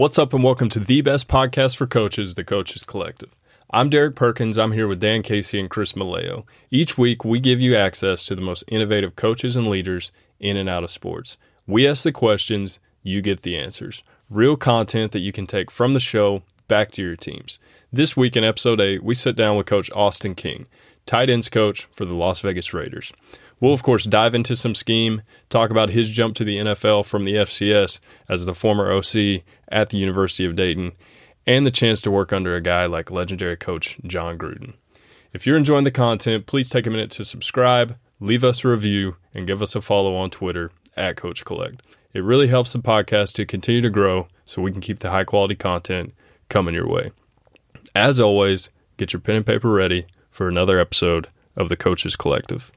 What's up, and welcome to the best podcast for coaches, the Coaches Collective. I'm Derek Perkins. I'm here with Dan Casey and Chris Maleo. Each week, we give you access to the most innovative coaches and leaders in and out of sports. We ask the questions, you get the answers. Real content that you can take from the show back to your teams. This week in episode 8, we sit down with Coach Austin King, tight ends coach for the Las Vegas Raiders. We'll, of course, dive into some scheme, talk about his jump to the NFL from the FCS as the former OC at the University of Dayton, and the chance to work under a guy like legendary coach Jon Gruden. If you're enjoying the content, please take a minute to subscribe, leave us a review, and give us a follow on Twitter at Coach Collect. It really helps the podcast to continue to grow so we can keep the high quality content coming your way. As always, get your pen and paper ready for another episode of the Coaches Collective.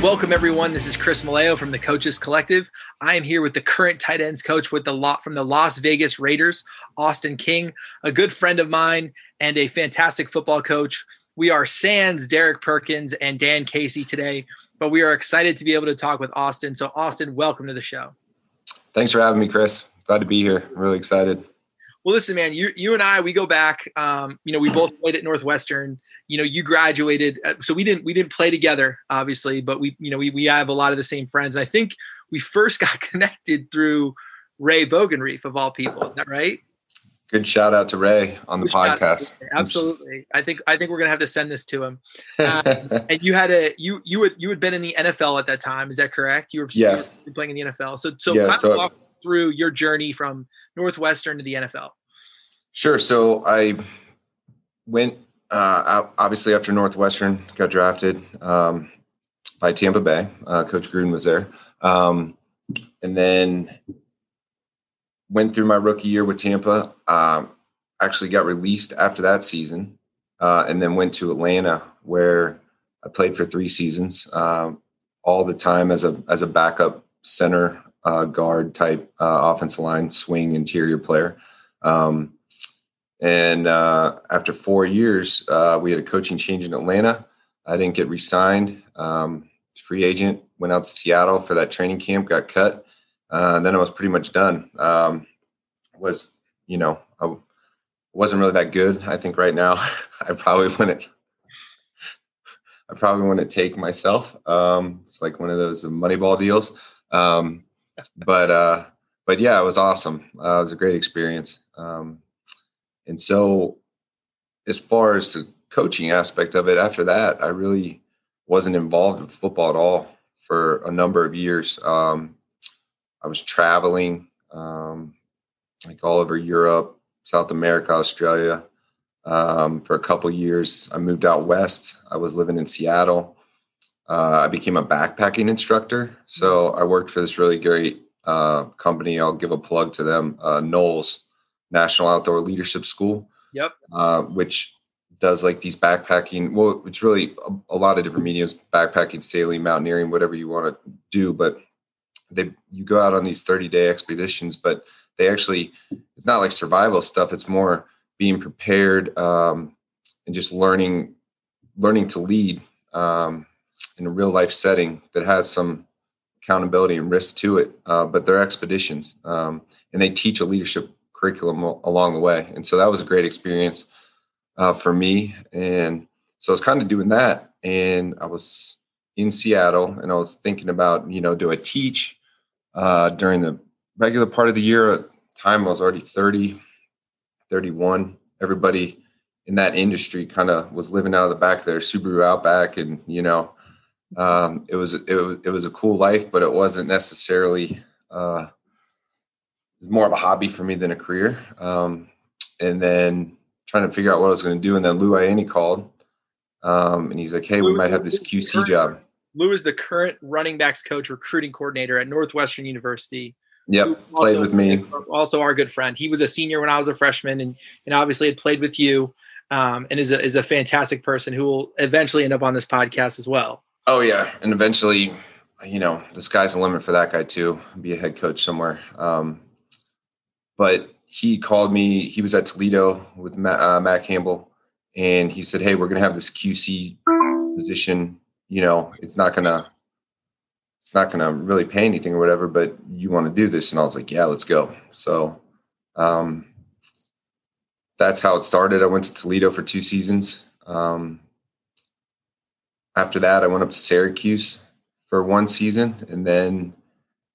Welcome everyone. This is Chris Maleo from the Coaches Collective. I am here with the current tight ends coach with the lot from the Las Vegas Raiders, Austin King, a good friend of mine and a fantastic football coach. We are Sans, Derek Perkins, and Dan Casey today, but we are excited to be able to talk with Austin. So, Austin, welcome to the show. Thanks for having me, Chris. Glad to be here. I'm really excited. Well, listen, man, you you and I we go back. Um, you know, we both played at Northwestern. You know, you graduated, uh, so we didn't we didn't play together, obviously, but we you know we we have a lot of the same friends. I think we first got connected through Ray Bogenrief of all people. Is that right? Good shout out to Ray on the Good podcast. Absolutely, I think I think we're gonna have to send this to him. Um, and you had a you you had you had been in the NFL at that time. Is that correct? You were, yes. Playing in the NFL. So so, yeah, so walk through your journey from Northwestern to the NFL. Sure. So I went uh, obviously after Northwestern got drafted um, by Tampa Bay. Uh, Coach Gruden was there, um, and then went through my rookie year with Tampa. Um, actually, got released after that season, uh, and then went to Atlanta where I played for three seasons, um, all the time as a as a backup center uh, guard type uh, offensive line swing interior player. Um, and uh, after four years, uh, we had a coaching change in Atlanta. I didn't get re-signed. Um, free agent went out to Seattle for that training camp, got cut. Uh, then I was pretty much done. Um, was you know I wasn't really that good. I think right now I probably wouldn't. I probably wouldn't take myself. Um, it's like one of those Moneyball deals. Um, but uh, but yeah, it was awesome. Uh, it was a great experience. Um, and so, as far as the coaching aspect of it, after that, I really wasn't involved in football at all for a number of years. Um, I was traveling um, like all over Europe, South America, Australia um, for a couple years. I moved out west. I was living in Seattle. Uh, I became a backpacking instructor. So I worked for this really great uh, company. I'll give a plug to them, uh, NOLS. National Outdoor Leadership School. Yep. Uh, which does like these backpacking. Well, it's really a, a, lot of different mediums: backpacking, sailing, mountaineering, whatever you want to do. But they you go out on these thirty day expeditions, but they actually it's not like survival stuff. It's more being prepared um, and just learning learning to lead um, in a real life setting that has some accountability and risk to it. Uh, but they're expeditions, um, and they teach a leadership curriculum along the way. And so that was a great experience uh, for me. And so I was kind of doing that. And I was in Seattle and I was thinking about, you know, do I teach uh, during the regular part of the year? At the time I was already 30, 31. Everybody in that industry kind of was living out of the back of their Subaru Outback. And, you know, um, it was, it was, it was a cool life, but it wasn't necessarily, uh, was more of a hobby for me than a career. Um, and then trying to figure out what I was going to do. And then Lou Ayeni called, um, and he's like, "Hey, we might have this QC job." Lou is the current running backs coach, recruiting coordinator at Northwestern University. Yep, played with me. Also, our good friend. He was a senior when I was a freshman, and and obviously had played with you, um, and is a is a fantastic person who will eventually end up on this podcast as well. Oh yeah, and eventually, you know, the sky's the limit for that guy too. Be a head coach somewhere. Um, but he called me. He was at Toledo with Matt, uh, Matt Campbell, and he said, "Hey, we're going to have this QC position. You know, it's not gonna." It's not going to really pay anything or whatever, but you want to do this. And I was like, yeah, let's go. So, um, that's how it started. I went to Toledo for two seasons. Um, after that, I went up to Syracuse for one season, and then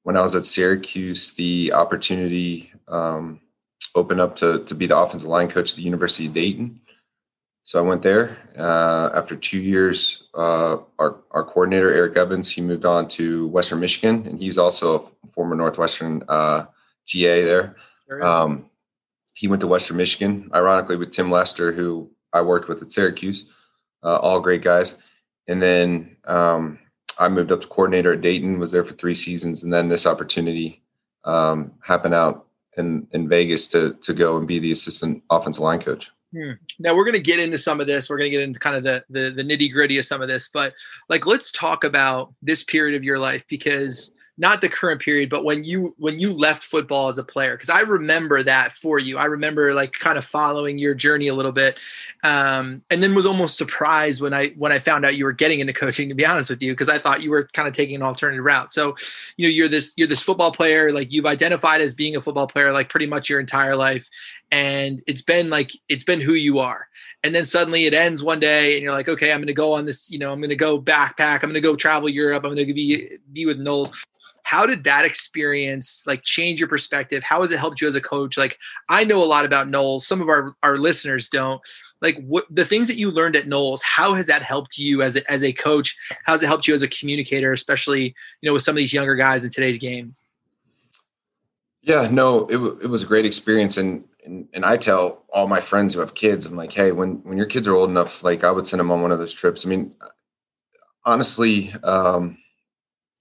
when I was at Syracuse, the opportunity um, opened up to to be the offensive line coach at the University of Dayton. So I went there. Uh, after two years, uh, our our coordinator Eric Evans he moved on to Western Michigan, and he's also a former Northwestern uh, GA there. Um, he went to Western Michigan, ironically with Tim Lester, who I worked with at Syracuse. Uh, all great guys. And then um, I moved up to coordinator at Dayton, was there for three seasons, and then this opportunity um, happened out in in Vegas to to go and be the assistant offensive line coach. Hmm. Now we're going to get into some of this. We're going to get into kind of the the, the nitty gritty of some of this, but like let's talk about this period of your life because not the current period, but when you when you left football as a player, because I remember that for you. I remember like kind of following your journey a little bit, um, and then was almost surprised when I when I found out you were getting into coaching. To be honest with you, because I thought you were kind of taking an alternative route. So, you know, you're this you're this football player, like you've identified as being a football player, like pretty much your entire life, and it's been like it's been who you are. And then suddenly it ends one day, and you're like, okay, I'm going to go on this. You know, I'm going to go backpack. I'm going to go travel Europe. I'm going to be be with NOLS how did that experience like change your perspective? How has it helped you as a coach? Like i know a lot about NOLS. Some of our our listeners don't. Like what the things that you learned at NOLS how has that helped you as a, as a coach? How has it helped you as a communicator especially you know with some of these younger guys in today's game? Yeah no it, it was a great experience. And, and and i tell all my friends who have kids i'm like hey when when your kids are old enough like i would send them on one of those trips. I mean honestly um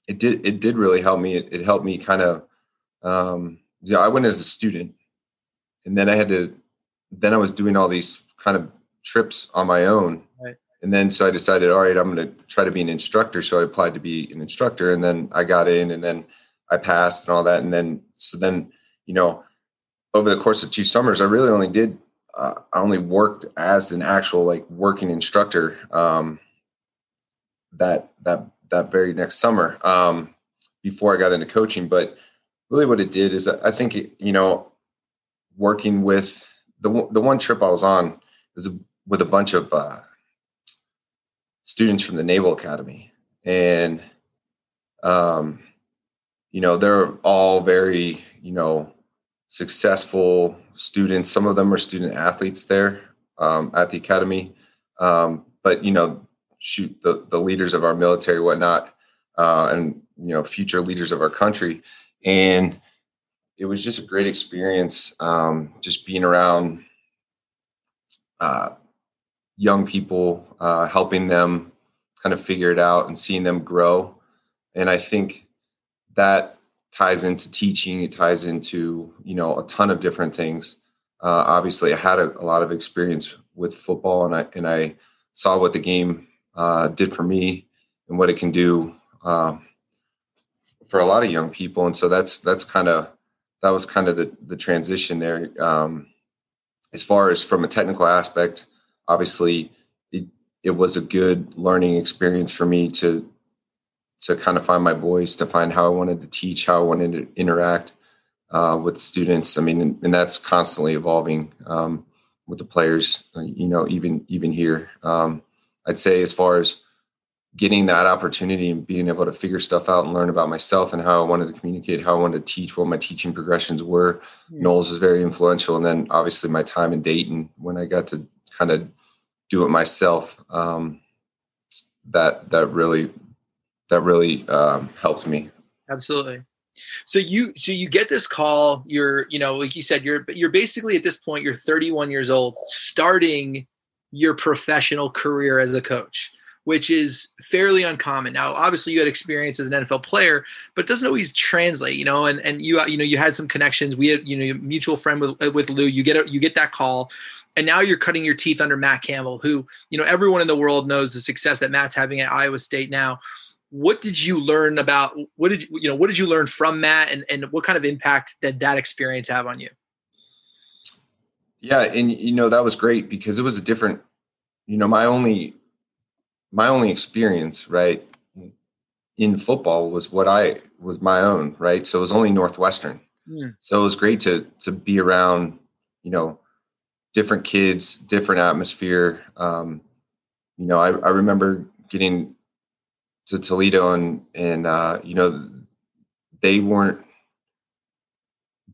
it did it did really help me. It, it helped me kind of um, yeah. I went as a student, and then I had to. Then I was doing all these kind of trips on my own, right. and then so I decided, all right, I'm going to try to be an instructor. So I applied to be an instructor, and then I got in, and then I passed and all that, and then so then you know over the course of two summers, I really only did. Uh, I only worked as an actual like working instructor. Um, that that that very next summer um, before I got into coaching. But really, what it did is I think it, you know working with the the one trip I was on was with a bunch of uh, students from the Naval Academy, and um, you know they're all very you know successful students. Some of them are student athletes there um, at the academy, um, but you know shoot the, the leaders of our military, whatnot, uh, and you know future leaders of our country. And it was just a great experience, um, just being around uh, young people, uh, helping them kind of figure it out and seeing them grow. And I think that ties into teaching. It ties into you know a ton of different things. Uh, obviously, I had a, a, lot of experience with football, and I and I saw what the game uh, did for me and what it can do um, for a lot of young people. And so that's that's kind of that was kind of the the transition there. Um, as far as from a technical aspect, obviously it, it was a good learning experience for me to to kind of find my voice, to find how I wanted to teach, how I wanted to interact uh, with students. I mean, and, and that's constantly evolving um, with the players. You know, even even here. Um, I'd say as far as getting that opportunity and being able to figure stuff out and learn about myself and how I wanted to communicate, how I wanted to teach, what my teaching progressions were. Mm-hmm. NOLS was very influential. And then obviously my time in Dayton when I got to kind of do it myself, um, that that really that really um, helped me. Absolutely. So you so you get this call. You're you know like you said you're you're basically at this point you're 31 years old, starting your professional career as a coach, which is fairly uncommon. Now, obviously, you had experience as an NFL player, but doesn't always translate, you know. And and you you know you had some connections. We had you know a mutual friend with uh, with Lou. You get a, you get that call, and now you're cutting your teeth under Matt Campbell, who you know everyone in the world knows the success that Matt's having at Iowa State now. What did you learn about what did you you know what did you learn from Matt, and and what kind of impact did that experience have on you? Yeah, and you know that was great because it was a different. You know, my only my only experience, right, in football was what I was my own, right. So it was only Northwestern. Mm. So it was great to to be around, you know, different kids, different atmosphere. Um, you know, I, I remember getting to Toledo and and uh, you know they weren't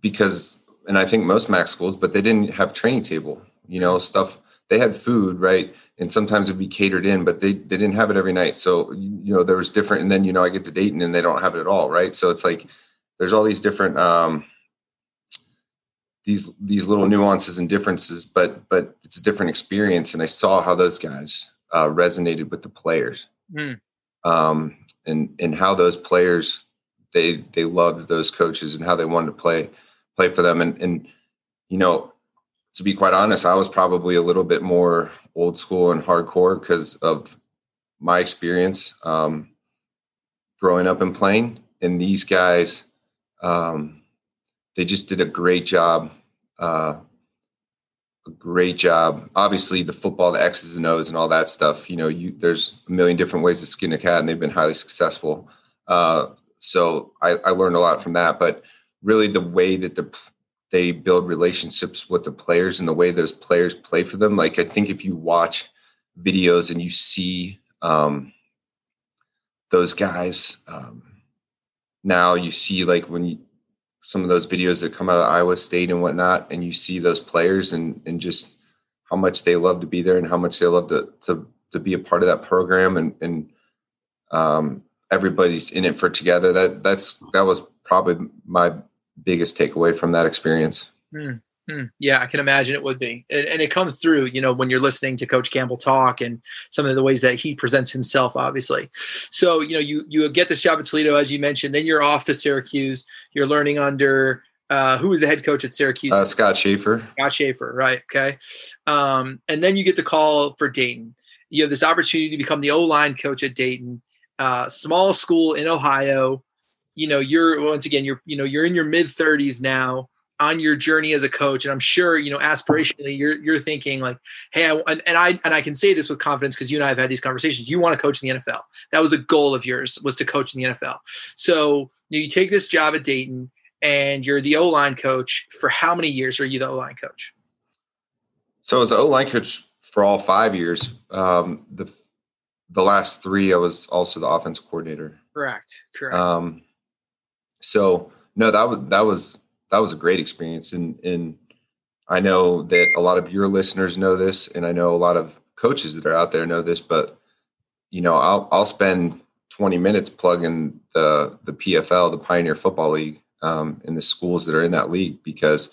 because and I think most MAC schools, but they didn't have training table, you know, stuff. They had food, right? And sometimes it'd be catered in, but they, they didn't have it every night. So, you know, there was different. And then, you know, I get to Dayton and they don't have it at all, right? So it's like there's all these different um these these little nuances and differences, but but it's a different experience. And I saw how those guys uh resonated with the players. Mm. Um and and how those players they they loved those coaches and how they wanted to play play for them. And and you know, to be quite honest, I was probably a little bit more old school and hardcore because of my experience um, growing up and playing. And these guys, um, they just did a great job. Uh, a great job. Obviously, the football, the X's and O's, and all that stuff. You know, you there's a million different ways to skin a cat, and they've been highly successful. Uh, so I, I learned a lot from that. But really, the way that the they build relationships with the players and the way those players play for them. Like I think if you watch videos and you see um, those guys um, now, you see like when you, some of those videos that come out of Iowa State and whatnot, and you see those players and and just how much they love to be there and how much they love to to to be a part of that program and and um, everybody's in it for together. That that's that was probably my biggest takeaway from that experience. Mm, mm, yeah, I can imagine it would be, and, and, it comes through. You know, when you're listening to Coach Campbell talk and some of the ways that he presents himself, obviously. So you know, you you get this job at Toledo, as you mentioned. Then you're off to Syracuse. You're learning under uh, who was the head coach at Syracuse? Uh, Scott Shafer. Scott Shafer, right? Okay. Um, and then you get the call for Dayton. You have this opportunity to become the O line coach at Dayton, uh, small school in Ohio you know you're once again you're you know you're in your mid 30s now on your journey as a coach and i'm sure you know aspirationally you're you're thinking like hey I, and, and i and i can say this with confidence because you and i have had these conversations. You want to coach in the nfl that was a goal of yours was to coach in the nfl so you, know, you take this job at dayton and you're the o-line coach for how many years are you the o-line coach? So as the o-line coach for all five years um, the the last three i was also the offense coordinator. Correct correct. Um, so no, that was that was that was a great experience, and and I know that a lot of your listeners know this, and I know a lot of coaches that are out there know this, but you know, I'll I'll spend 20 minutes plugging the the PFL, the Pioneer Football League, um, in the schools that are in that league because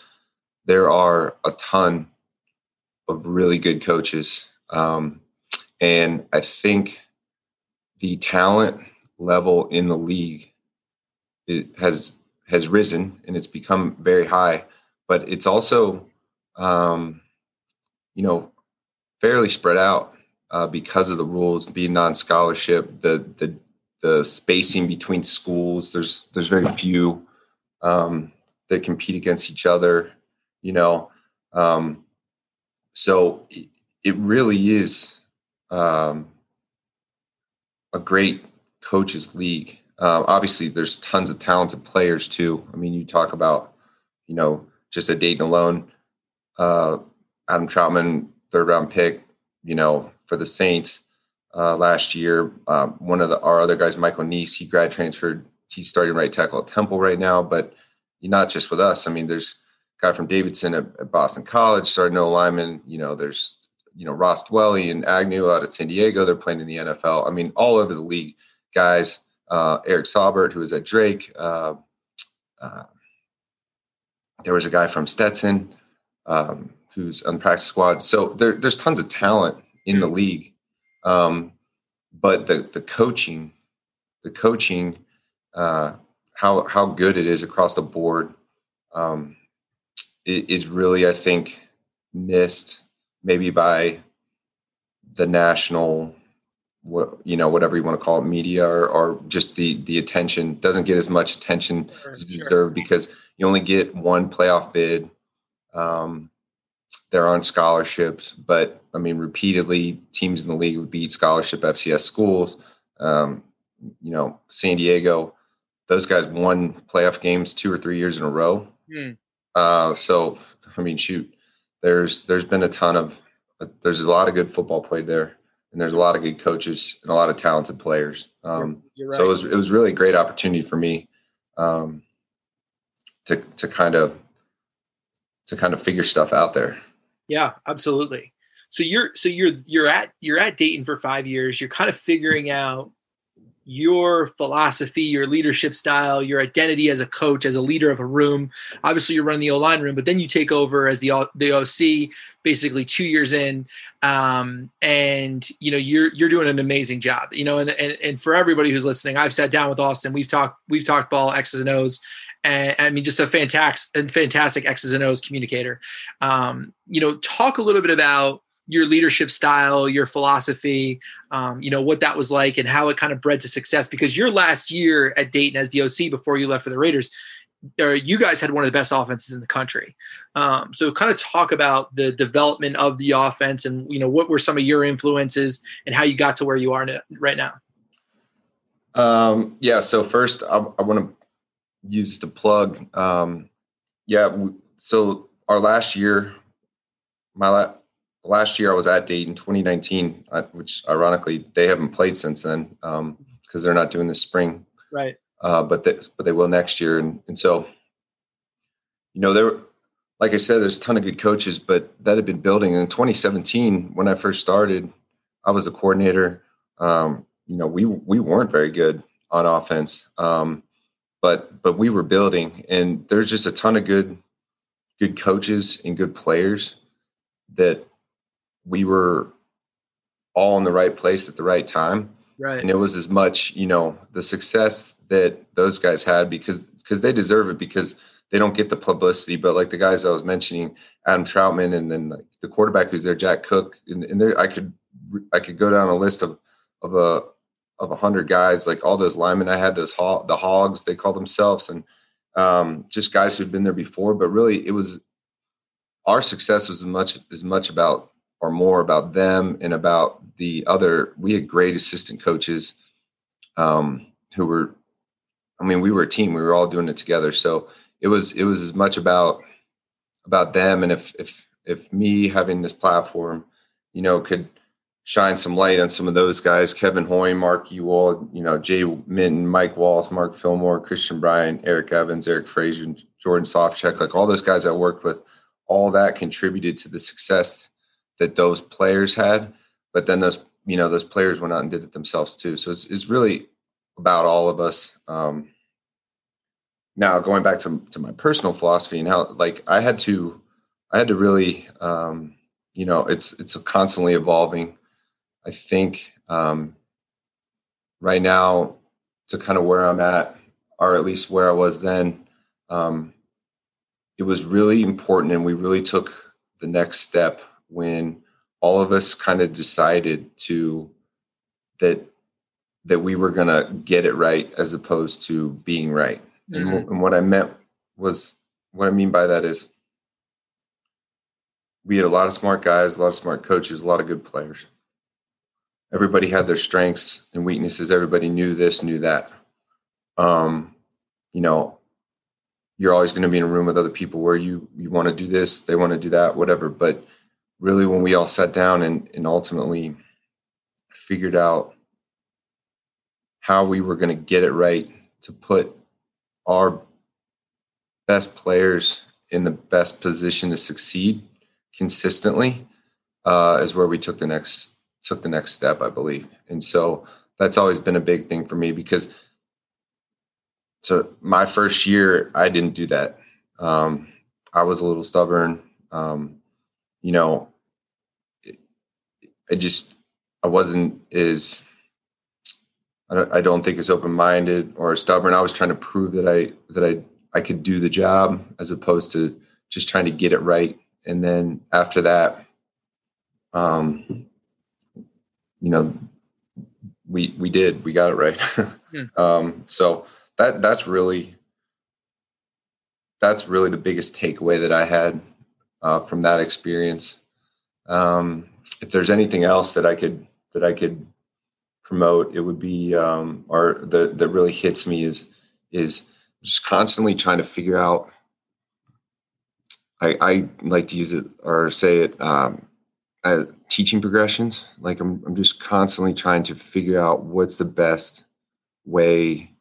there are a ton of really good coaches, um, and I think the talent level in the league it has has risen and it's become very high, but it's also, um, you know, fairly spread out uh, because of the rules being non-scholarship, the the the spacing between schools. There's there's very few um, that compete against each other. You know, um, so it, it really is um, a great coaches league uh, obviously, there's tons of talented players too. I mean, you talk about, you know, just a Dayton alone, uh, Adam Trautman, third round pick, you know, for the Saints uh, last year. Um, one of the, our other guys, Michael Niese, he grad transferred. He's starting right tackle at Temple right now, but not just with us. I mean, there's a guy from Davidson at, at Boston College, started no lineman. You know, there's you know Ross Dwelley and Agnew out of San Diego. They're playing in the NFL. I mean, all over the league, guys uh, Eric Saubert, who was at Drake. Uh, uh, there was a guy from Stetson um, who's on the practice squad. So there, there's tons of talent in the league, um, but the the coaching, the coaching, uh, how how good it is across the board, um, is really I think missed maybe by the national what you know whatever you want to call it media or, or just the the attention doesn't get as much attention sure, as deserved sure. because you only get one playoff bid um, they're on scholarships, but I mean, repeatedly teams in the league would beat scholarship FCS schools. Um, you know, San Diego, those guys won playoff games two or three years in a row. Mm. Uh, so, I mean, shoot, there's there's been a ton of there's a lot of good football played there, and there's a lot of good coaches and a lot of talented players. Um, You're right. So it was it was really a great opportunity for me um, to to kind of to kind of figure stuff out there. Yeah, absolutely. So you're so you're you're at you're at Dayton for five years. You're kind of figuring out your philosophy, your leadership style, your identity as a coach, as a leader of a room. Obviously, you're running the O line room, but then you take over as the the OC, basically two years in, um, and you know you're you're doing an amazing job. You know, and, and and for everybody who's listening, I've sat down with Austin. We've talked we've talked ball X's and O's, and I mean just a fantastic fantastic X's and O's communicator. Um, you know, talk a little bit about your leadership style, your philosophy, um, you know, what that was like and how it kind of bred to success. Because your last year at Dayton as the OC before you left for the Raiders, or you guys had one of the best offenses in the country. Um, so kind of talk about the development of the offense and, you know, what were some of your influences and how you got to where you are right now? Um, yeah. So first I, I want to use to plug, um, yeah. So our last year, my last, last year I was at Dayton 2019, uh, which ironically they haven't played since then because um, they're not doing the spring. Right. Uh, but they, but they will next year, and and so you know there, like I said, there's a ton of good coaches, but that had been building. In 2017, when I first started, I was the coordinator. Um, you know, we we weren't very good on offense, um, but but we were building, and there's just a ton of good good coaches and good players that we were all in the right place at the right time. Right. And it was as much, you know, the success that those guys had because because they deserve it because they don't get the publicity. But like the guys I was mentioning, Adam Trautman, and then like the quarterback who's there, Jack Cook, and, and there I could I could go down a list of of a of a hundred guys, like all those linemen. I had those hog, the hogs they call themselves, and um, just guys who'd been there before. But really, it was our success was as much as much about or more about them and about the other. We had great assistant coaches um, who were, I mean, we were a team. We were all doing it together. So it was it was as much about about them. And if if if me having this platform, you know, could shine some light on some of those guys, Kevin Hoy, Mark Ewald, you know, Jay Minton, Mike Walls, Mark Fillmore, Christian Bryan, Eric Evans, Eric Frazier, Jordan Softcheck, like all those guys I worked with, all that contributed to the success that those players had, but then those you know those players went out and did it themselves too. So it's it's really about all of us. Um, now going back to to my personal philosophy and how like I had to I had to really um, you know it's it's constantly evolving. I think um, right now to kind of where I'm at, or at least where I was then, um, it was really important, and we really took the next step when all of us kind of decided to that that we were going to get it right as opposed to being right. Mm-hmm. And, and what I meant was what I mean by that is we had a lot of smart guys, a lot of smart coaches, a lot of good players. Everybody had their strengths and weaknesses. Everybody knew this, knew that. Um, you know, you're always going to be in a room with other people where you you want to do this, they want to do that, whatever. But really when we all sat down and, and ultimately figured out how we were going to get it right to put our best players in the best position to succeed consistently uh, is where we took the next took the next step i believe. And so that's always been a big thing for me because so my first year i didn't do that. Um, i was a little stubborn. Um, you know, I just I wasn't as I don't, I don't think as open minded or stubborn. I was trying to prove that I that I I could do the job as opposed to just trying to get it right. And then after that, um, you know, we we did we got it right. hmm. um, so that that's really that's really the biggest takeaway that I had uh, from that experience. Um, if there's anything else that I could that I could promote, it would be um, or that that really hits me is is just constantly trying to figure out. I, I like to use it or say it um, uh, teaching progressions. Like I'm, I'm just constantly trying to figure out what's the best way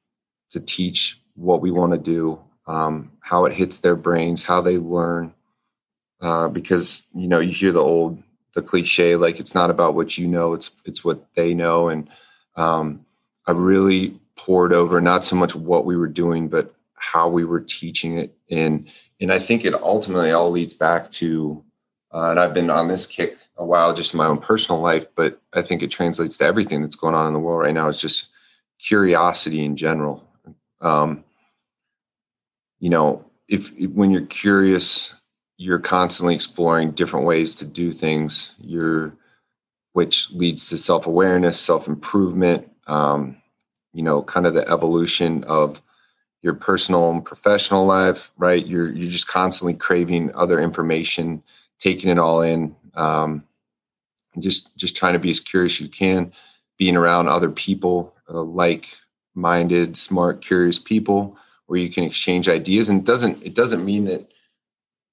to teach what we want to do, um, how it hits their brains, how they learn. Uh, because you know you hear the old the cliche like it's not about what you know it's it's what they know. And um, i really pored over not so much what we were doing but how we were teaching it. And and i think it ultimately all leads back to uh, and i've been on this kick a while just in my own personal life but i think it translates to everything that's going on in the world right now it's just curiosity in general. Um, you know if when you're curious you're constantly exploring different ways to do things you're which leads to self-awareness self-improvement um, you know kind of the evolution of your personal and professional life right? You're you're just constantly craving other information taking it all in um, just just trying to be as curious as you can being around other people uh, like minded smart curious people where you can exchange ideas and it doesn't it doesn't mean that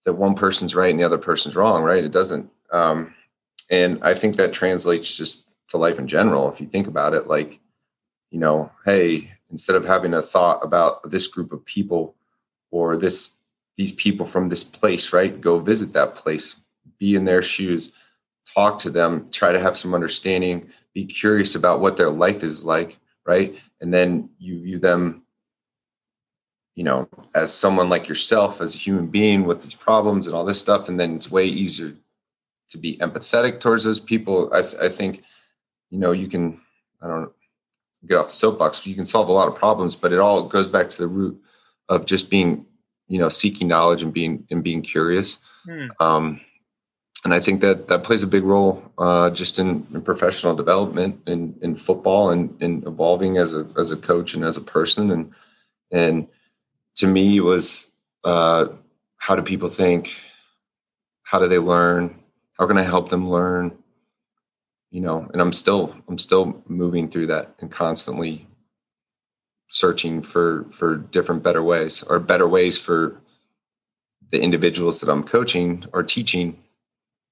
that one person's right and the other person's wrong, right? It doesn't. Um, and I think that translates just to life in general. If you think about it, like, you know, hey, instead of having a thought about this group of people or this these people from this place, right? Go visit that place, be in their shoes, talk to them, try to have some understanding, be curious about what their life is like, right? And then you view them you know, as someone like yourself, as a human being with these problems and all this stuff, and then it's way easier to be empathetic towards those people. I, I think, you know, you can, I don't get off the soapbox. You can solve a lot of problems, but it all goes back to the root of just being, you know, seeking knowledge and being and being curious. Hmm. Um, and I think that that plays a big role uh, just in, in, professional development in, in football and in evolving as a as a coach and as a person and and to me was uh, how do people think? How do they learn? How can I help them learn? You know, and I'm still I'm still moving through that and constantly searching for for different better ways or better ways for the individuals that I'm coaching or teaching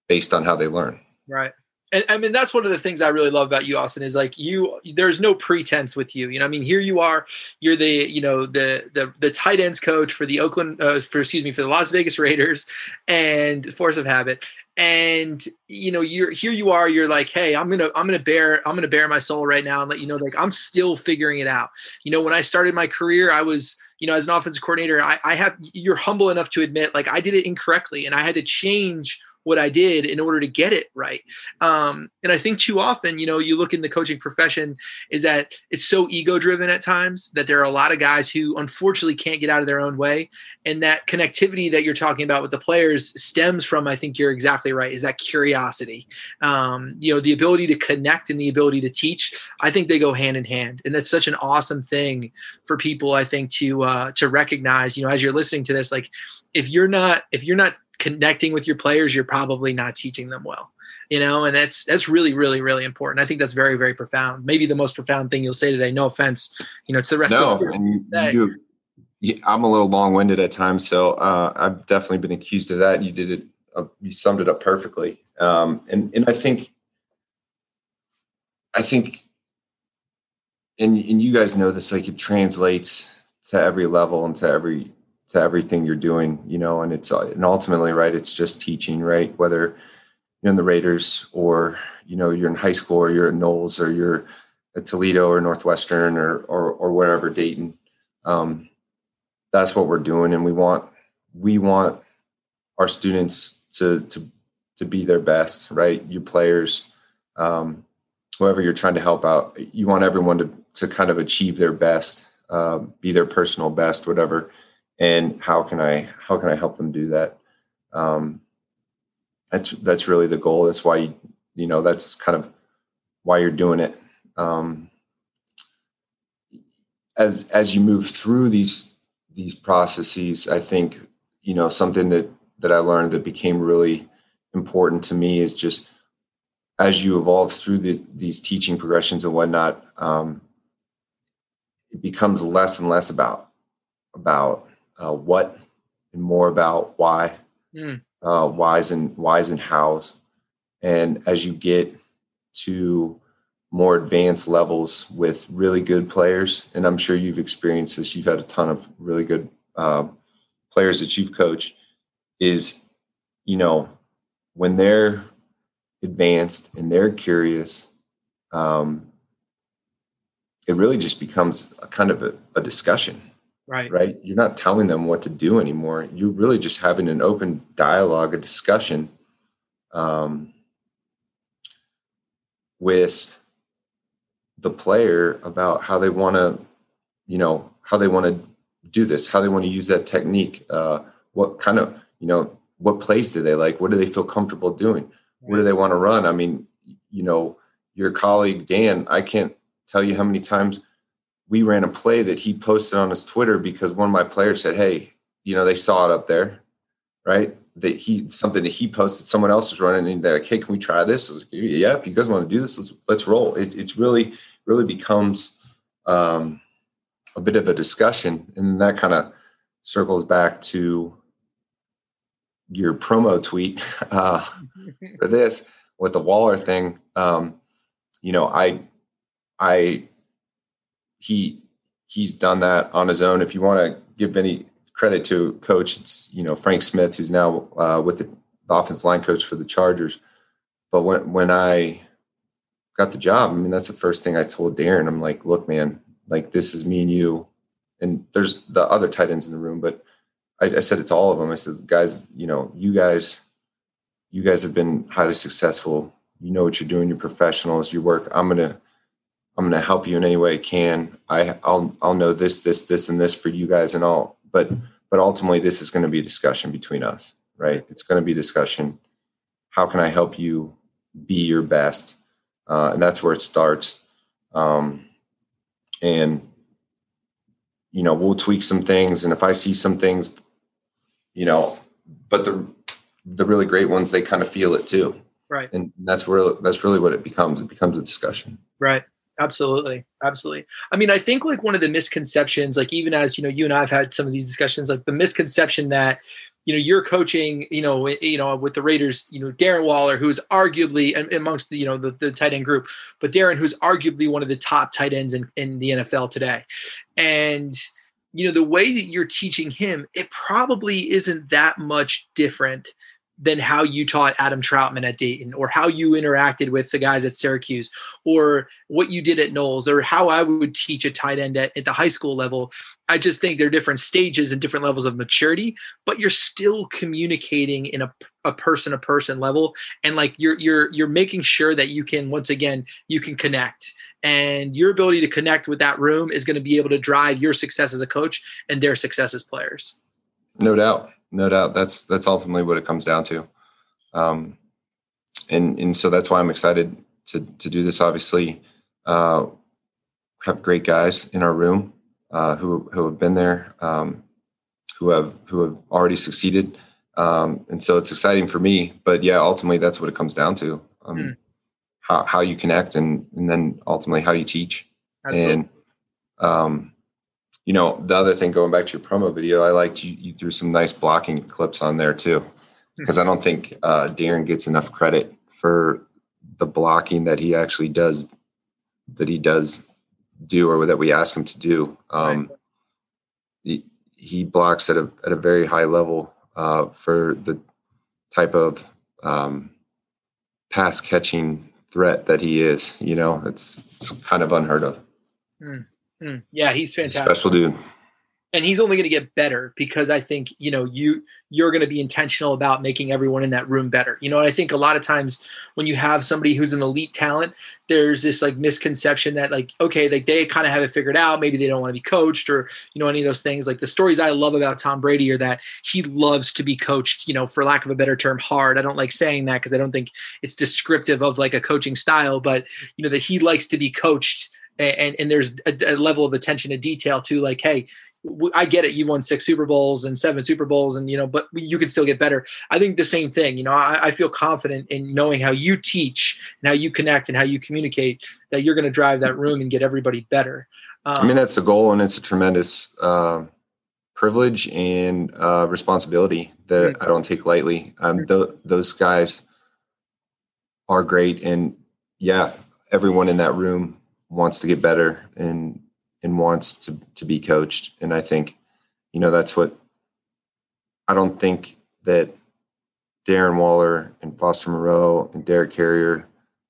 based on how they learn. Right and I mean that's one of the things I really love about you, Austin, is like you. There's no pretense with you. You know, I mean, here you are. You're the you know the the the tight ends coach for the Oakland, uh, for excuse me, for the Las Vegas Raiders, and force of habit. And you know, you're here. You are. You're like, hey, I'm gonna I'm gonna bear I'm gonna bare my soul right now and let you know, like I'm still figuring it out. You know, when I started my career, I was you know as an offensive coordinator, I, I have. You're humble enough to admit like I did it incorrectly, and I had to change what I did in order to get it right. Um, and I think too often, you know, you look in the coaching profession is that it's so ego driven at times that there are a lot of guys who unfortunately can't get out of their own way. And that connectivity that you're talking about with the players stems from, I think you're exactly right, is that curiosity. Um, you know, the ability to connect and the ability to teach. I think they go hand in hand. And that's such an awesome thing for people, I think, to uh, to recognize, you know, as you're listening to this, like if you're not if you're not connecting with your players, you're probably not teaching them well. You know, and that's that's really, really, really important. I think that's very, very profound. Maybe the most profound thing you'll say today. No offense, you know, to the rest no, of the and you, you, I'm a little long-winded at times, so uh, I've definitely been accused of that. You did it. Uh, you summed it up perfectly. Um, and and I think, I think, and and you guys know this. Like it translates to every level and to every to everything you're doing, you know, and it's and ultimately, right, it's just teaching, right? Whether you're in the Raiders or you know you're in high school or you're at NOLS or you're at Toledo or Northwestern or or, or wherever Dayton, um, that's what we're doing, and we want we want our students to to to be their best, right? Your players, um, whoever you're trying to help out, you want everyone to to kind of achieve their best, uh, be their personal best, whatever and how can I how can I help them do that? Um, that's that's really the goal. That's why you, you know that's kind of why you're doing it. Um, as as you move through these these processes, I think you know something that that I learned that became really important to me is just as you evolve through the, these teaching progressions and whatnot, um, it becomes less and less about about uh, what and more about why, mm. uh, whys and whys and hows. And as you get to more advanced levels with really good players, and I'm sure you've experienced this. You've had a ton of really good uh, players that you've coached. Is you know when they're advanced and they're curious, um, it really just becomes a kind of a, a discussion. Right. Right. You're not telling them what to do anymore. You're really just having an open dialogue, a discussion um, with the player about how they want to, you know, how they want to do this, how they want to use that technique, uh, what kind of, you know, what plays do they like? What do they feel comfortable doing? Where do they want to run? I mean, you know, your colleague Dan, I can't tell you how many times we ran a play that he posted on his Twitter because one of my players said, "Hey, you know, they saw it up there, right? That he something that he posted, someone else was running, and they're like, "Hey, can we try this?" Like, yeah, if you guys want to do this, let's let's roll. It, it's really really becomes um, a bit of a discussion, and that kind of circles back to your promo tweet uh, for this with the Waller thing. Um, you know, I, I, he, he's done that on his own. If you want to give any credit to coach, it's you know Frank Smith, who's now uh, with the, offense line coach for the Chargers. But when when I got the job, I mean that's the first thing I told Darren. I'm like, look, man, like this is me and you, and there's the other tight ends in the room, but I, I said it to all of them. I said, guys, you know, you guys, you guys have been highly successful. You know what you're doing. You're professionals. You work. I'm gonna, I'm gonna help you in any way I can. I, I'll, I'll know this, this, this, and this for you guys and all. But, but ultimately, this is going to be a discussion between us, right? It's going to be discussion. How can I help you be your best? Uh, and that's where it starts. Um, and you know, we'll tweak some things, and if I see some things you know, but the the really great ones they kind of feel it too. Right. And that's where that's really what it becomes. It becomes a discussion. Right. Absolutely. Absolutely. I mean, I think like one of the misconceptions, like even as, you know, you and I've had some of these discussions, like the misconception that, you know, you're coaching, you know, eh, you know, with the Raiders, you know, Darren Waller, who's arguably amongst the, you know, the, the tight end group, but Darren, who's arguably one of the top tight ends in, in the NFL today. And, you know the way that you're teaching him it probably isn't that much different than how you taught Adam Trautman at Dayton or how you interacted with the guys at Syracuse or what you did at NOLS or how I would teach a tight end at, at the high school level. I just think there are different stages and different levels of maturity, but you're still communicating in a, a person to person level. And like you're, you're, you're making sure that you can, once again, you can connect and your ability to connect with that room is going to be able to drive your success as a coach and their success as players no doubt no doubt. That's that's ultimately what it comes down to. Um, and and so that's why i'm excited to to do this. Obviously uh, have great guys in our room uh, who who have been there um, who have who have already succeeded. Um, and so it's exciting for me but yeah ultimately that's what it comes down to um, mm how, how you connect and and then ultimately how you teach. Absolutely. And um, you know, the other thing going back to your promo video, I liked you, you threw some nice blocking clips on there too, because hmm. I don't think uh, Darren gets enough credit for the blocking that he actually does, that he does do, or that we ask him to do. Um, right. he, he blocks at a at a very high level uh, for the type of um, pass catching threat that he is. You know, it's it's kind of unheard of. Mm, mm. Yeah, he's fantastic. Special dude and he's only going to get better because I think you know you you're going to be intentional about making everyone in that room better. You know, I think a lot of times when you have somebody who's an elite talent, there's this like misconception that like okay, like they kind of have it figured out. Maybe they don't want to be coached or you know any of those things. Like the stories I love about Tom Brady are that he loves to be coached. You know, for lack of a better term, hard. I don't like saying that because I don't think it's descriptive of like a coaching style, but you know that he likes to be coached and and there's a, a level of attention to detail too. Like, hey, I get it. You won six Super Bowls and seven Super Bowls, and you know, but you can still get better. I think the same thing. You know, I, I feel confident in knowing how you teach and how you connect and how you communicate that you're going to drive that room and get everybody better. Um, I mean, that's the goal, and it's a tremendous uh, privilege and uh, responsibility that mm-hmm. I don't take lightly. Um, th- those guys are great, and yeah, everyone in that room wants to get better and and wants to to be coached. And I think, you know, that's what I don't think that Darren Waller and Foster Moreau and Derek Carrier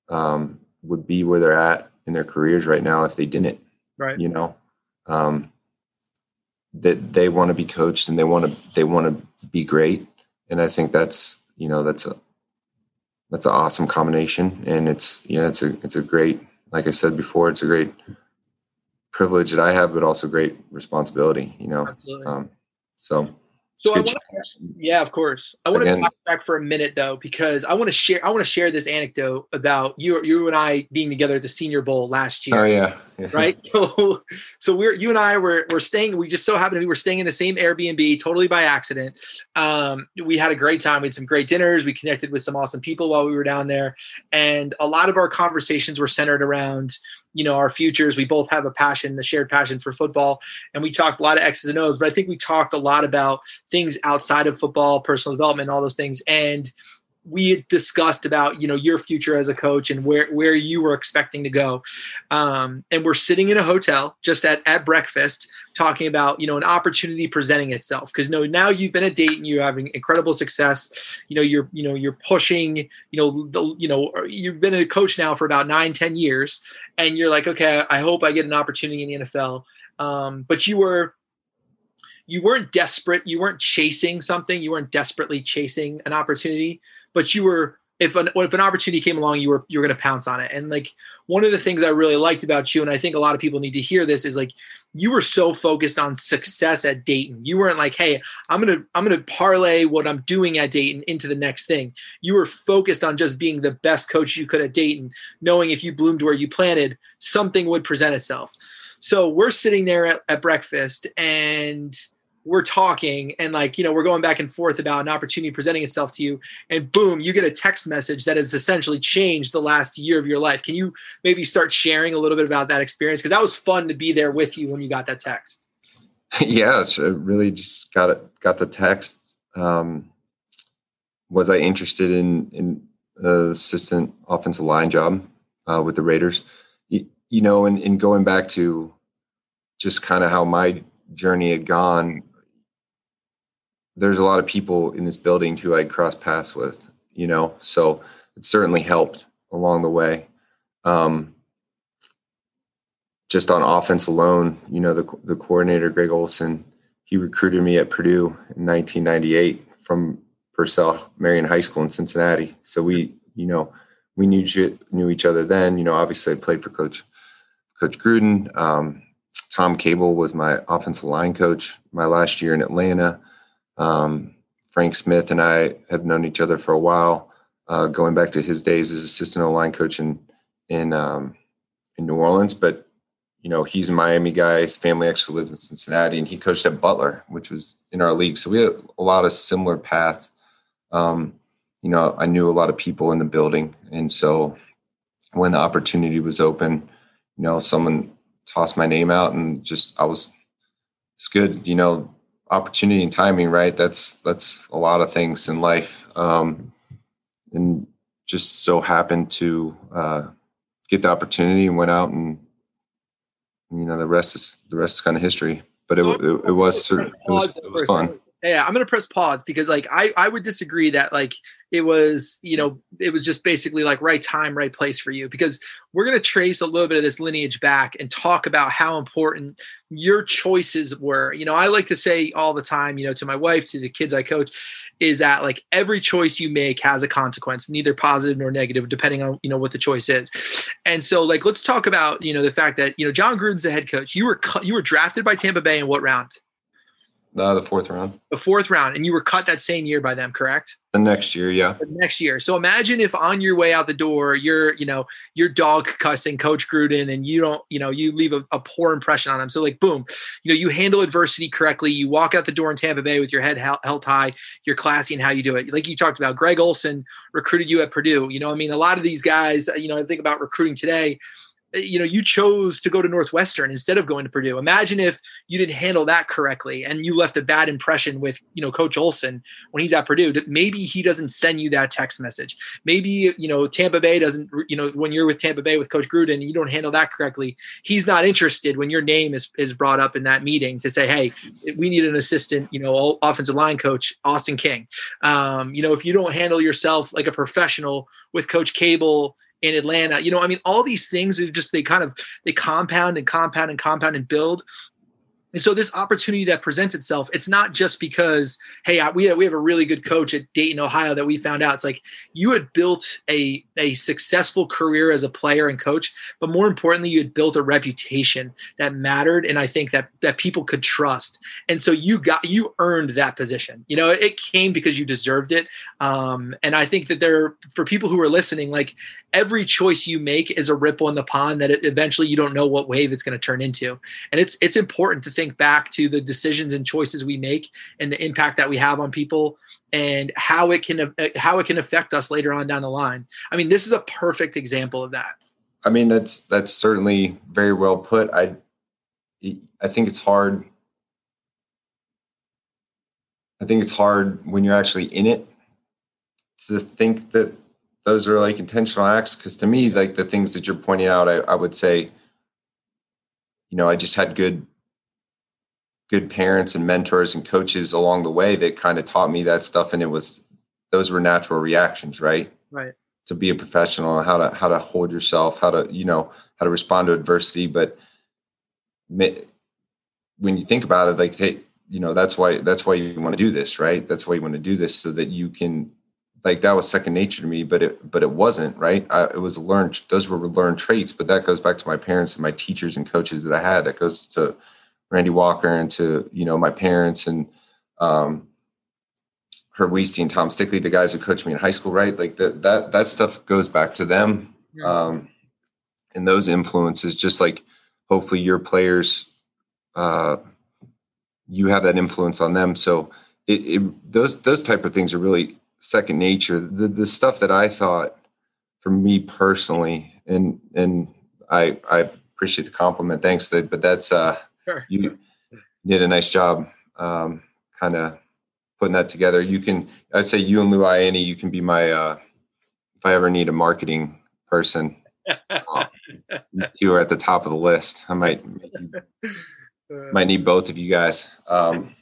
um, would be where they're at in their careers right now if they didn't. Right. You know, um, that they want to be coached and they want to they want to be great. And I think that's you know that's a that's an awesome combination. And it's you know it's a it's a great like I said before it's a great privilege that I have, but also great responsibility. You know, um, so so I want yeah, of course. I want to back for a minute though, because I want to share. I want to share this anecdote about you, you and I being together at the Senior Bowl last year. Oh yeah. Right. So, so we're you and I were were staying. We just so happened to be we're staying in the same Airbnb, totally by accident. Um, we had a great time. We had some great dinners. We connected with some awesome people while we were down there, and a lot of our conversations were centered around you know our futures we both have a passion the shared passion for football and we talked a lot of x's and o's but i think we talked a lot about things outside of football personal development all those things and we discussed about you know your future as a coach and where where you were expecting to go. Um, and we're sitting in a hotel just at at breakfast talking about you know an opportunity presenting itself. Because no now you've been a date and you're having incredible success. You know you're you know you're pushing you know the you know you've been a coach now for about nine ten years and you're like okay i hope i get an opportunity in the nfl um, but you were you weren't desperate. You weren't chasing something. You weren't desperately chasing an opportunity but you were if an if an opportunity came along, you were you were going to pounce on it. And like one of the things I really liked about you, and I think a lot of people need to hear this, is like you were so focused on success at Dayton. You weren't like, hey, I'm gonna I'm gonna parlay what I'm doing at Dayton into the next thing. You were focused on just being the best coach you could at Dayton, knowing if you bloomed where you planted, something would present itself. So we're sitting there at, at breakfast and we're talking and like you know we're going back and forth about an opportunity presenting itself to you and boom you get a text message that has essentially changed the last year of your life. Can you maybe start sharing a little bit about that experience? Because that was fun to be there with you when you got that text. Yeah it really just got it got the text. Um, was i interested in in assistant offensive line job uh, with the raiders? You, you know and, and going back to just kind of how my journey had gone there's a lot of people in this building who I'd cross paths with, you know, so it certainly helped along the way. Um, just on offense alone, you know, the, the coordinator, Greg Olson, he recruited me at Purdue in 1998 from Purcell Marian High School in Cincinnati. So we, you know, we knew knew each other then. You know, obviously I played for Coach Coach Gruden. Um, Tom Cable was my offensive line coach my last year in Atlanta. Um, Frank Smith and I have known each other for a while, uh, going back to his days as assistant line coach in in um, in New Orleans. But you know, he's a Miami guy. His family actually lives in Cincinnati, and he coached at Butler, which was in our league. So we had a lot of similar paths. Um, you know, I knew a lot of people in the building, and so when the opportunity was open, you know, someone tossed my name out, and just I was it's good. You know, opportunity and timing, right? That's that's a lot of things in life, um, and just so happened to uh, get the opportunity and went out and you know the rest is the rest is kind of history. But it it, it was it was, it was fun yeah i'm gonna press pause because like i i would disagree that like it was you know it was just basically like right time right place for you because we're gonna trace a little bit of this lineage back and talk about how important your choices were. You know i like to say all the time you know to my wife to the kids i coach is that like every choice you make has a consequence neither positive nor negative depending on you know what the choice is. And so like let's talk about you know the fact that you know jon gruden's the head coach. You were you were drafted by tampa bay in what round Uh, the fourth round. The fourth round, and you were cut that same year by them, correct? The next year, yeah. The next year. So imagine if on your way out the door, you're, you know, you're dog cussing Coach Gruden, and you don't, you know, you leave a, a, poor impression on him. So like, boom, you know, you handle adversity correctly. You walk out the door in Tampa Bay with your head held high. You're classy in how you do it. Like you talked about, Greg Olson recruited you at Purdue. You know, I mean, a lot of these guys, you know, I think about recruiting today you know you chose to go to northwestern instead of going to purdue. Imagine if you didn't handle that correctly and you left a bad impression with you know coach olson when he's at purdue. Maybe he doesn't send you that text message. Maybe you know tampa bay doesn't you know when you're with tampa bay with coach gruden you don't handle that correctly. He's not interested when your name is, is brought up in that meeting to say hey we need an assistant you know offensive line coach austin king. Um, you know if you don't handle yourself like a professional with coach cable in Atlanta. You know, I mean, all these things are just they kind of they compound and compound and compound and build and so this opportunity that presents itself, it's not just because, hey, we have, we have a really good coach at Dayton, Ohio that we found out. It's like you had built a, a successful career as a player and coach, but more importantly, you had built a reputation that mattered. And I think that that people could trust. And so you got you earned that position. You know, it came because you deserved it. Um, and I think that there for people who are listening, like every choice you make is a ripple in the pond that it, eventually you don't know what wave it's going to turn into. And it's it's important to think back to the decisions and choices we make and the impact that we have on people and how it can how it can affect us later on down the line. I mean, this is a perfect example of that. I mean, that's that's certainly very well put. I I think it's hard. I think it's hard when you're actually in it to think that those are like intentional acts. Because to me, like the things that you're pointing out, I, I would say, you know, I just had good good parents and mentors and coaches along the way that kind of taught me that stuff and it was those were natural reactions right? Right. To be a professional how to how to hold yourself how to you know how to respond to adversity but when you think about it like hey you know that's why that's why you want to do this right? That's why you want to do this so that you can like that was second nature to me but it but it wasn't right? I, it was learned those were learned traits but that goes back to my parents and my teachers and coaches that i had that goes to Randy Walker and to you know my parents and um, Herb Weisty and Tom Stickley, the guys who coached me in high school, right? Like that that that stuff goes back to them, yeah. um, and those influences. Just like hopefully your players, uh, you have that influence on them. So it, it those those type of things are really second nature. The the stuff that I thought for me personally, and and I I appreciate the compliment. Thanks, but that's uh Sure. You did a nice job, um, kind of putting that together. You can, I'd say you and Lou Ianni, you can be my, uh, if I ever need a marketing person, uh, you are at the top of the list. I might, might need both of you guys. Um,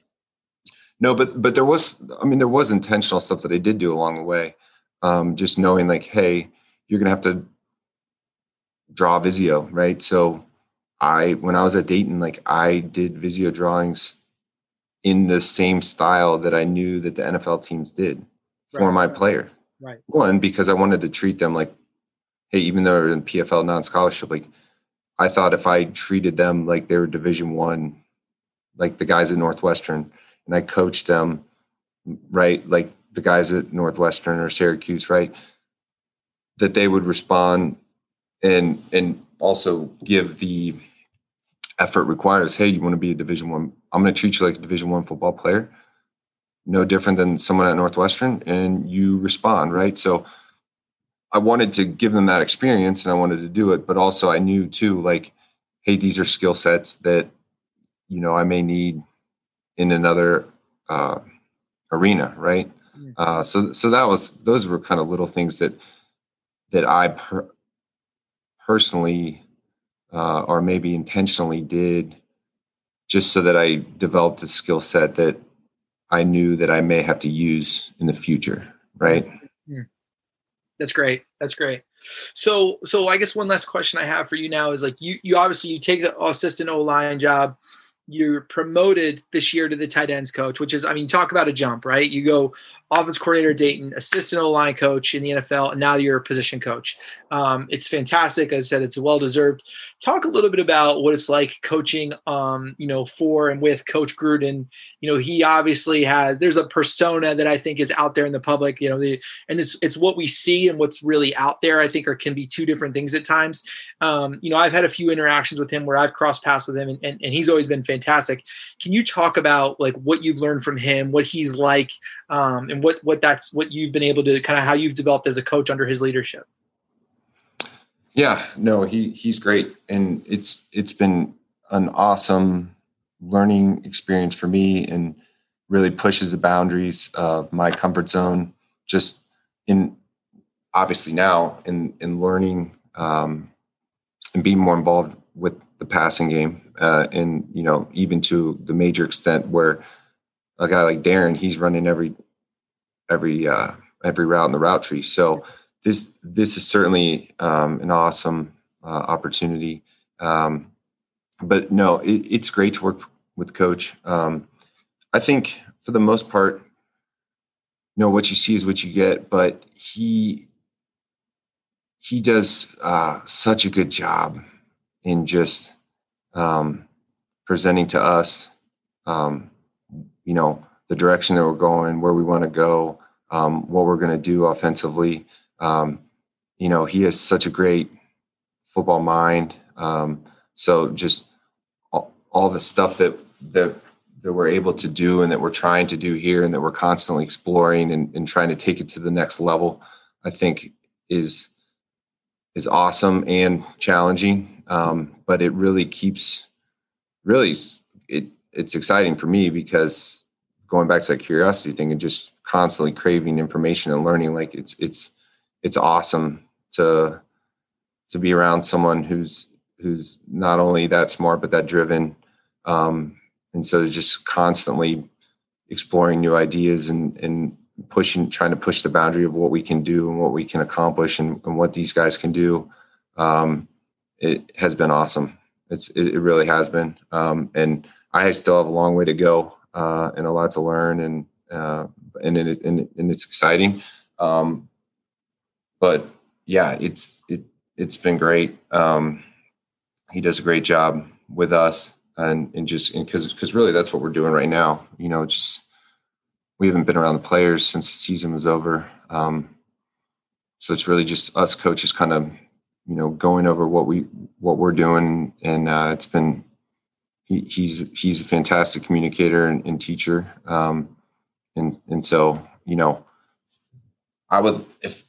no, but, but there was, I mean, there was intentional stuff that I did do along the way. Um, just knowing like, Hey, you're going to have to draw Visio, right? So I when I was at Dayton, like I did Visio drawings in the same style that I knew that the NFL teams did for my player. Right. One, because I wanted to treat them like, hey, even though they're in PFL non-scholarship, like I thought if I treated them like they were division one, like the guys at Northwestern, and I coached them, right, like the guys at Northwestern or Syracuse, right, that they would respond and and also give the effort requires hey you want to be a division one i'm going to treat you like a division one football player. No different than someone at northwestern and you respond right? So i wanted to give them that experience and i wanted to do it but also i knew too like hey these are skill sets that you know i may need in another uh, arena right? Mm. uh, so so that was those were kind of little things that that i per- personally uh, or maybe intentionally did just so that I developed a skill set that I knew that I may have to use in the future. Right. That's great. That's great. So, so I guess one last question I have for you now is like you, you obviously you take the assistant O line job, you're promoted this year to the tight ends coach, which is, I mean, talk about a jump, right? You go offense coordinator Dayton, assistant line coach in the NFL, and now you're a position coach. Um, it's fantastic. As I said, it's well deserved. Talk a little bit about what it's like coaching, um, you know, for and with Coach Gruden. You know, he obviously has. There's a persona that I think is out there in the public. You know, the and it's it's what we see and what's really out there. I think are can be two different things at times. Um, you know, I've had a few interactions with him where I've crossed paths with him, and, and, and he's always been fantastic. Can you talk about like what you've learned from him, what he's like, um, and what what that's what you've been able to kind of how you've developed as a coach under his leadership. Yeah, no, he he's great, and it's it's been an awesome learning experience for me, and really pushes the boundaries of my comfort zone. Just in obviously now in in learning um, and being more involved with the passing game, uh, and you know even to the major extent where a guy like Darren, he's running every every uh, every route in the route tree. So this this is certainly um, an awesome uh, opportunity. Um, but no, it, it's great to work with coach. Um, I think for the most part, you know what you see is what you get. But he he does uh, such a good job in just um, presenting to us, um, you know, the direction that we're going, where we want to go, um, what we're going to do offensively. Um, you know, he has such a great football mind. Um, so just all, all, the stuff that that that we're able to do and that we're trying to do here and that we're constantly exploring and, and trying to take it to the next level, I think is is awesome and challenging. Um, but it really keeps really it it's exciting for me because going back to that curiosity thing and just constantly craving information and learning like it's it's it's awesome to to be around someone who's who's not only that smart but that driven. Um, and so just constantly exploring new ideas and and pushing trying to push the boundary of what we can do and what we can accomplish and, and what these guys can do. Um, it has been awesome it's it, really has been um, and i still have a long way to go uh, and a lot to learn, and uh, and, it, and and it's exciting. Um, but yeah, it's it it's been great. Um, he does a great job with us, and and just because because really that's what we're doing right now. You know, just we haven't been around the players since the season was over. Um, so it's really just us coaches kind of you know going over what we what we're doing and uh, it's been he, he's he's a fantastic communicator and, and teacher, um, and and so you know, I would if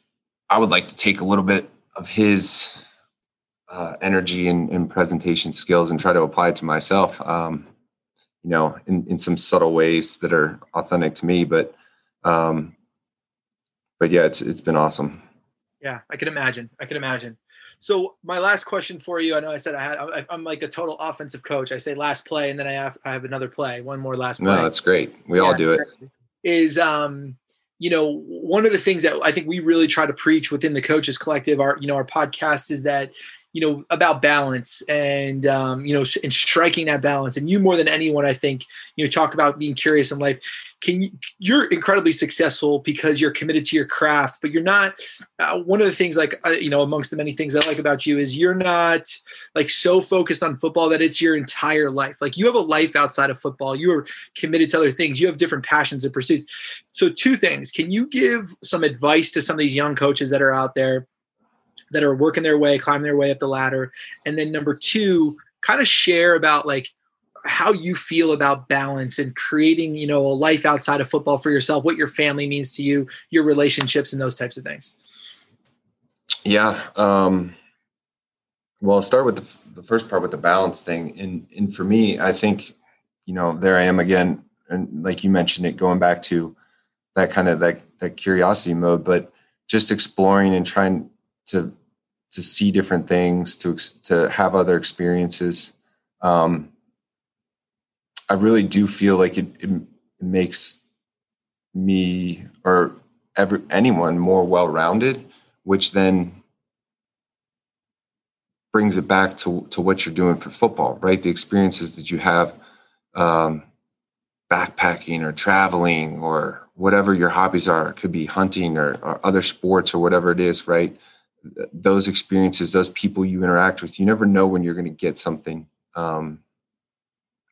I would like to take a little bit of his uh, energy and, and, presentation skills and try to apply it to myself. Um, you know, in, in some subtle ways that are authentic to me, but um, but yeah, it's it's been awesome. Yeah, I can imagine. I can imagine. So my last question for you, I know I said I had, I, am like a total offensive coach. I say last play, and then I have, I have another play, one more last play. No, that's great. We yeah, all do it. Is um, you know, one of the things that I think we really try to preach within the coaches collective, our you know, our podcast is that you know about balance and um, you know and striking that balance. And you more than anyone i think you know talk about being curious in life. Can you you're incredibly successful because you're committed to your craft but you're not uh, one of the things like uh, you know amongst the many things i like about you is you're not like so focused on football that it's your entire life. Like you have a life outside of football. You are committed to other things. You have different passions and pursuits. So two things. Can you give some advice to some of these young coaches that are out there that are working their way, climbing their way up the ladder. And then number two, kind of share about like how you feel about balance and creating, you know, a life outside of football for yourself, what your family means to you, your relationships and those types of things. Yeah. Um, well, I'll start with the, the first part with the balance thing. And, and for me, I think, you know, there I am again. And like you mentioned it, going back to that kind of that, that curiosity mode, but just exploring and trying to to see different things, to to have other experiences. Um, I really do feel like it, it, makes me or every anyone more well rounded, which then brings it back to to what you're doing for football, right? The experiences that you have um, backpacking or traveling or whatever your hobbies are. It could be hunting or, or other sports or whatever it is, right? Those experiences, those people you interact with, you never know when you're going to get something. Um,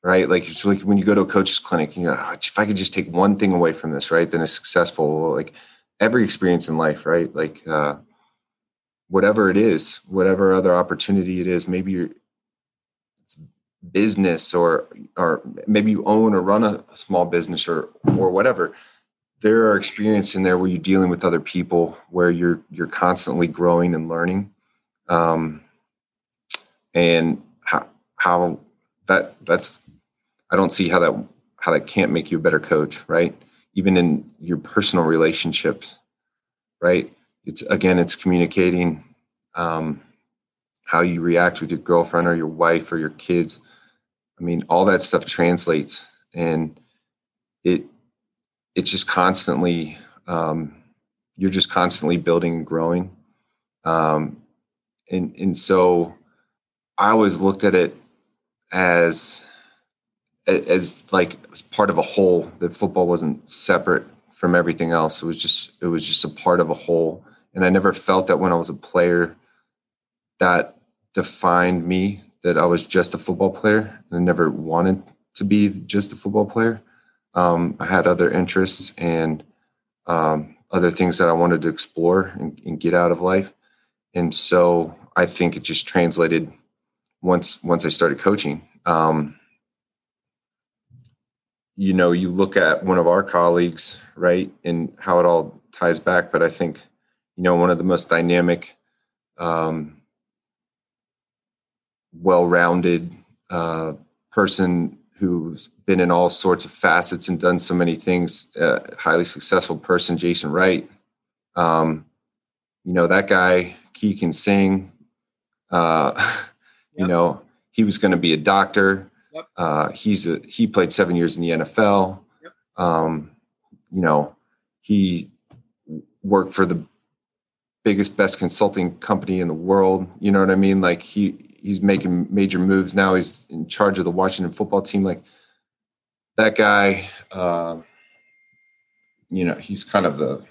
right? Like it's like when you go to a coach's clinic, you oh, if I could just take one thing away from this, right? Then it's successful. Like every experience in life, right? Like uh, whatever it is, whatever other opportunity it is, maybe you're business or or maybe you own or run a small business or or whatever there are experience in there where you're dealing with other people where you're you're constantly growing and learning. Um and how how that that's i don't see how that how that can't make you a better coach right? Even in your personal relationships right? It's again it's communicating um how you react with your girlfriend or your wife or your kids. I mean, all that stuff translates, and it it's just constantly um, you're just constantly building and growing, um, and and so I always looked at it as as like as part of a whole. That football wasn't separate from everything else. It was just it was just a part of a whole, and I never felt that when I was a player that defined me that I was just a football player. I never wanted to be just a football player. Um, I had other interests and um, other things that I wanted to explore and, and, get out of life. And so I think it just translated once once I started coaching. Um, you know, you look at one of our colleagues, right, and how it all ties back. But I think, you know, one of the most dynamic um, well-rounded uh, person who's been in all sorts of facets and done so many things. Uh, highly successful person, Jason Wright. Um, you know that guy. He can sing. Uh, yep. You know he was going to be a doctor. Yep. Uh, he's a he played seven years in the NFL. Yep. Um, you know he worked for the biggest best consulting company in the world you know what i mean like he he's making major moves now. He's in charge of the Washington football team. Like that guy, uh, you know, he's kind of the,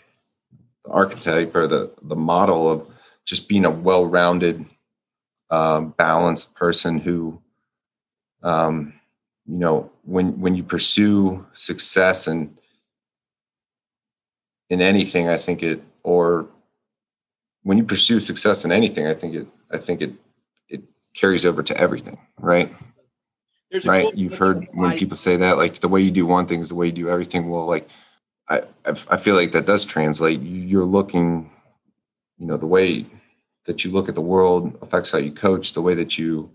the, archetype or the the model of just being a well-rounded, um, balanced person who, um, you know, when when you pursue success and in anything, I think it or when you pursue success in anything, I think it I think it carries over to everything, right? right. You've heard when people say that, like the way you do one thing is the way you do everything. Well, like I, I feel like that does translate. You're looking, you know, the way that you look at the world affects how you coach. The way that you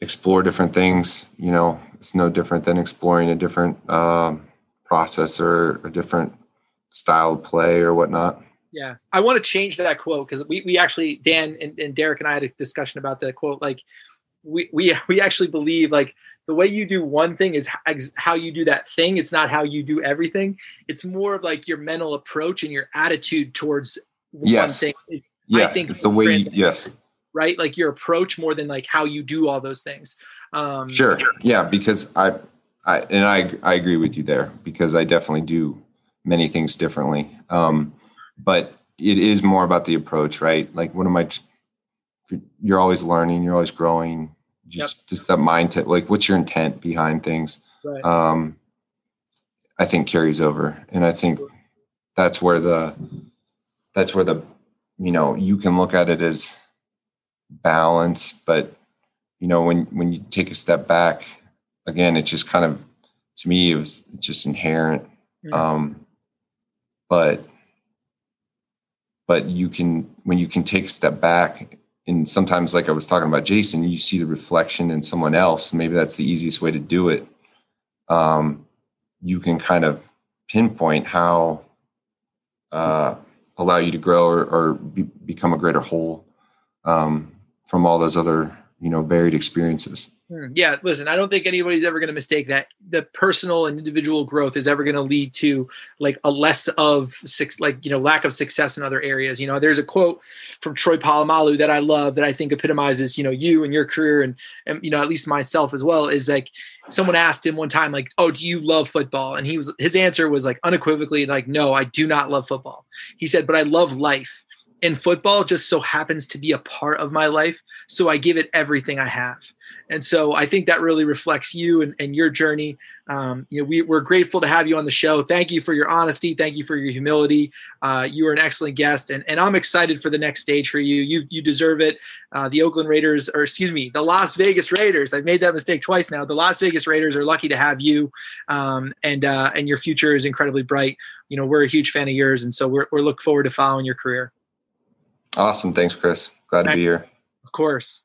explore different things, you know, it's no different than exploring a different um, process or a different style of play or whatnot. Yeah, I want to change that quote because we we actually Dan and, and Derek and I had a discussion about that quote. Like, we we we actually believe like the way you do one thing is how you do that thing. It's not how you do everything. It's more of like your mental approach and your attitude towards yes. one thing. Yeah, I think it's the way. You, yes. Right, like your approach more than like how you do all those things. Um, sure. Yeah, because I, I and I I agree with you there because I definitely do many things differently. Um, but it is more about the approach, right? Like, what am I? You're always learning. You're always growing. Just, yep. just that mindset. Like, what's your intent behind things? Right. Um, I think carries over, and I think that's where the that's where the you know you can look at it as balance, but you know when when you take a step back, again, it's just kind of to me it was just inherent. Mm-hmm. Um, but but you can when you can take a step back and sometimes like i was talking about jason you see the reflection in someone else maybe that's the easiest way to do it. Um, you can kind of pinpoint how uh, allow you to grow or, or be, become a greater whole um, from all those other you know varied experiences. Hmm. Yeah, listen, I don't think anybody's ever going to mistake that the personal and individual growth is ever going to lead to like a less of six, like, you know, lack of success in other areas. You know, there's a quote from Troy Polamalu that I love that I think epitomizes, you know, you and your career and, and, you know, at least myself as well is like someone asked him one time, like, oh, do you love football? And he was, his answer was like unequivocally, like, no, I do not love football. He said, but I love life and football just so happens to be a part of my life. So I give it everything I have. And so I think that really reflects you and, and your journey. Um, you know, we, are grateful to have you on the show. Thank you for your honesty. Thank you for your humility. Uh, you are an excellent guest, and, and I'm excited for the next stage for you. You you deserve it. Uh, the Oakland Raiders, or excuse me, the Las Vegas Raiders. I've made that mistake twice now. The Las Vegas Raiders are lucky to have you, um, and uh, and your future is incredibly bright. You know, we're a huge fan of yours, and so we're we're looking forward to following your career. Awesome. Thanks, Chris. Glad to be here. Of course.